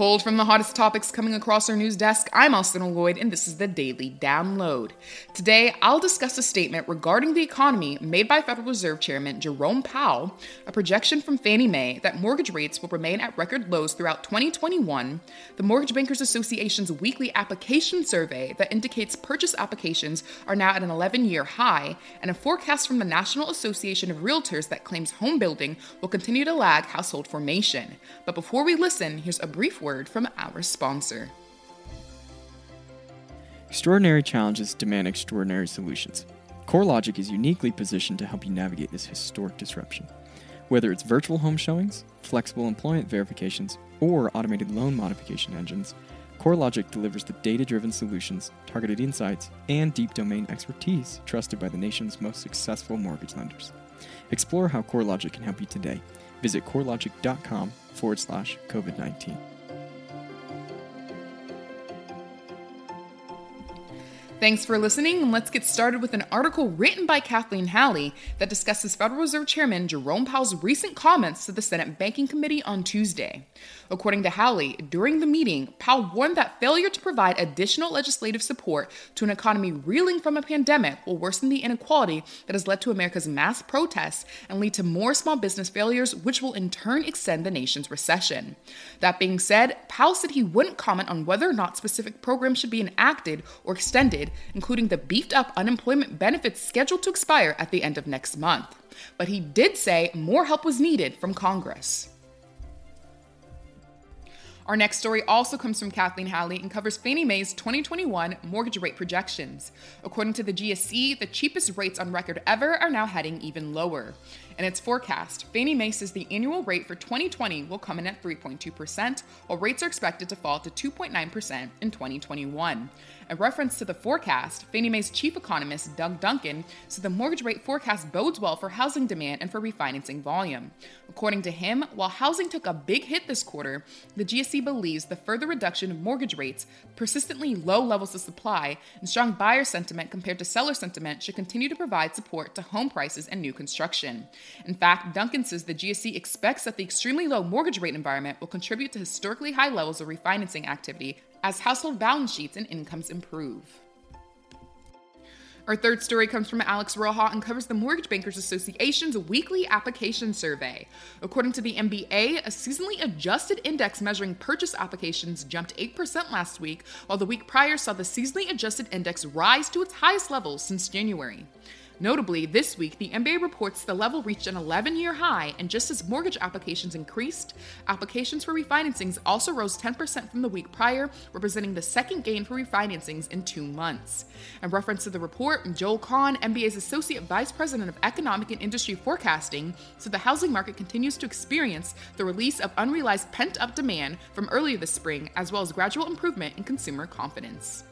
Pulled from the hottest topics coming across our news desk, I'm Austin Lloyd, and this is the Daily Download. Today, I'll discuss a statement regarding the economy made by Federal Reserve Chairman Jerome Powell, a projection from Fannie Mae that mortgage rates will remain at record lows throughout 2021, the Mortgage Bankers Association's weekly application survey that indicates purchase applications are now at an 11 year high, and a forecast from the National Association of Realtors that claims home building will continue to lag household formation. But before we listen, here's a brief word word from our sponsor. Extraordinary challenges demand extraordinary solutions. CoreLogic is uniquely positioned to help you navigate this historic disruption. Whether it's virtual home showings, flexible employment verifications, or automated loan modification engines, CoreLogic delivers the data driven solutions, targeted insights, and deep domain expertise trusted by the nation's most successful mortgage lenders. Explore how CoreLogic can help you today. Visit corelogic.com forward slash COVID 19. Thanks for listening, and let's get started with an article written by Kathleen Howley that discusses Federal Reserve Chairman Jerome Powell's recent comments to the Senate Banking Committee on Tuesday. According to Howley, during the meeting, Powell warned that failure to provide additional legislative support to an economy reeling from a pandemic will worsen the inequality that has led to America's mass protests and lead to more small business failures, which will in turn extend the nation's recession. That being said, Powell said he wouldn't comment on whether or not specific programs should be enacted or extended including the beefed up unemployment benefits scheduled to expire at the end of next month. But he did say more help was needed from Congress. Our next story also comes from Kathleen Howley and covers Fannie Mae's 2021 mortgage rate projections. According to the GSE, the cheapest rates on record ever are now heading even lower. In its forecast, Fannie Mae says the annual rate for 2020 will come in at 3.2%, while rates are expected to fall to 2.9% in 2021. In reference to the forecast, Fannie Mae's chief economist, Doug Duncan, said the mortgage rate forecast bodes well for housing demand and for refinancing volume. According to him, while housing took a big hit this quarter, the GSE believes the further reduction of mortgage rates, persistently low levels of supply, and strong buyer sentiment compared to seller sentiment should continue to provide support to home prices and new construction. In fact, Duncan says the GSE expects that the extremely low mortgage rate environment will contribute to historically high levels of refinancing activity as household balance sheets and incomes improve. Our third story comes from Alex Roha and covers the Mortgage Bankers Association's weekly application survey. According to the MBA, a seasonally adjusted index measuring purchase applications jumped 8% last week, while the week prior saw the seasonally adjusted index rise to its highest level since January. Notably, this week, the MBA reports the level reached an 11 year high, and just as mortgage applications increased, applications for refinancings also rose 10% from the week prior, representing the second gain for refinancings in two months. In reference to the report, Joel Kan, MBA's Associate Vice President of Economic and Industry Forecasting, said the housing market continues to experience the release of unrealized pent up demand from earlier this spring, as well as gradual improvement in consumer confidence.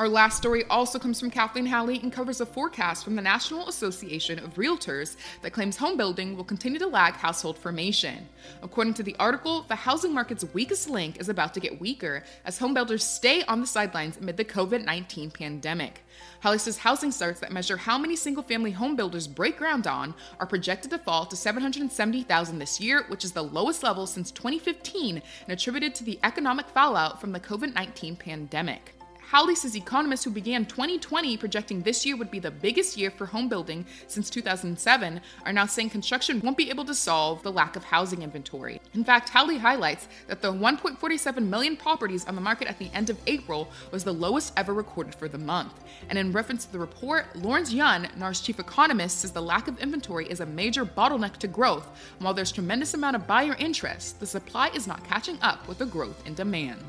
Our last story also comes from Kathleen Howley and covers a forecast from the National Association of Realtors that claims home building will continue to lag household formation. According to the article, the housing market's weakest link is about to get weaker as home builders stay on the sidelines amid the COVID 19 pandemic. Howley says housing starts that measure how many single family home builders break ground on are projected to fall to 770,000 this year, which is the lowest level since 2015 and attributed to the economic fallout from the COVID 19 pandemic. Howley says economists who began 2020 projecting this year would be the biggest year for home building since 2007 are now saying construction won't be able to solve the lack of housing inventory. In fact, Howley highlights that the 1.47 million properties on the market at the end of April was the lowest ever recorded for the month. And in reference to the report, Lawrence Yun, NAR's chief economist, says the lack of inventory is a major bottleneck to growth. While there's tremendous amount of buyer interest, the supply is not catching up with the growth in demand.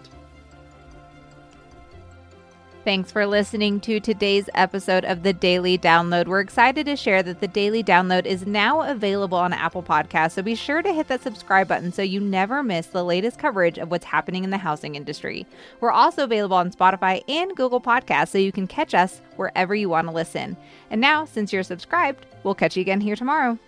Thanks for listening to today's episode of the Daily Download. We're excited to share that the Daily Download is now available on Apple Podcasts, so be sure to hit that subscribe button so you never miss the latest coverage of what's happening in the housing industry. We're also available on Spotify and Google Podcasts, so you can catch us wherever you want to listen. And now, since you're subscribed, we'll catch you again here tomorrow.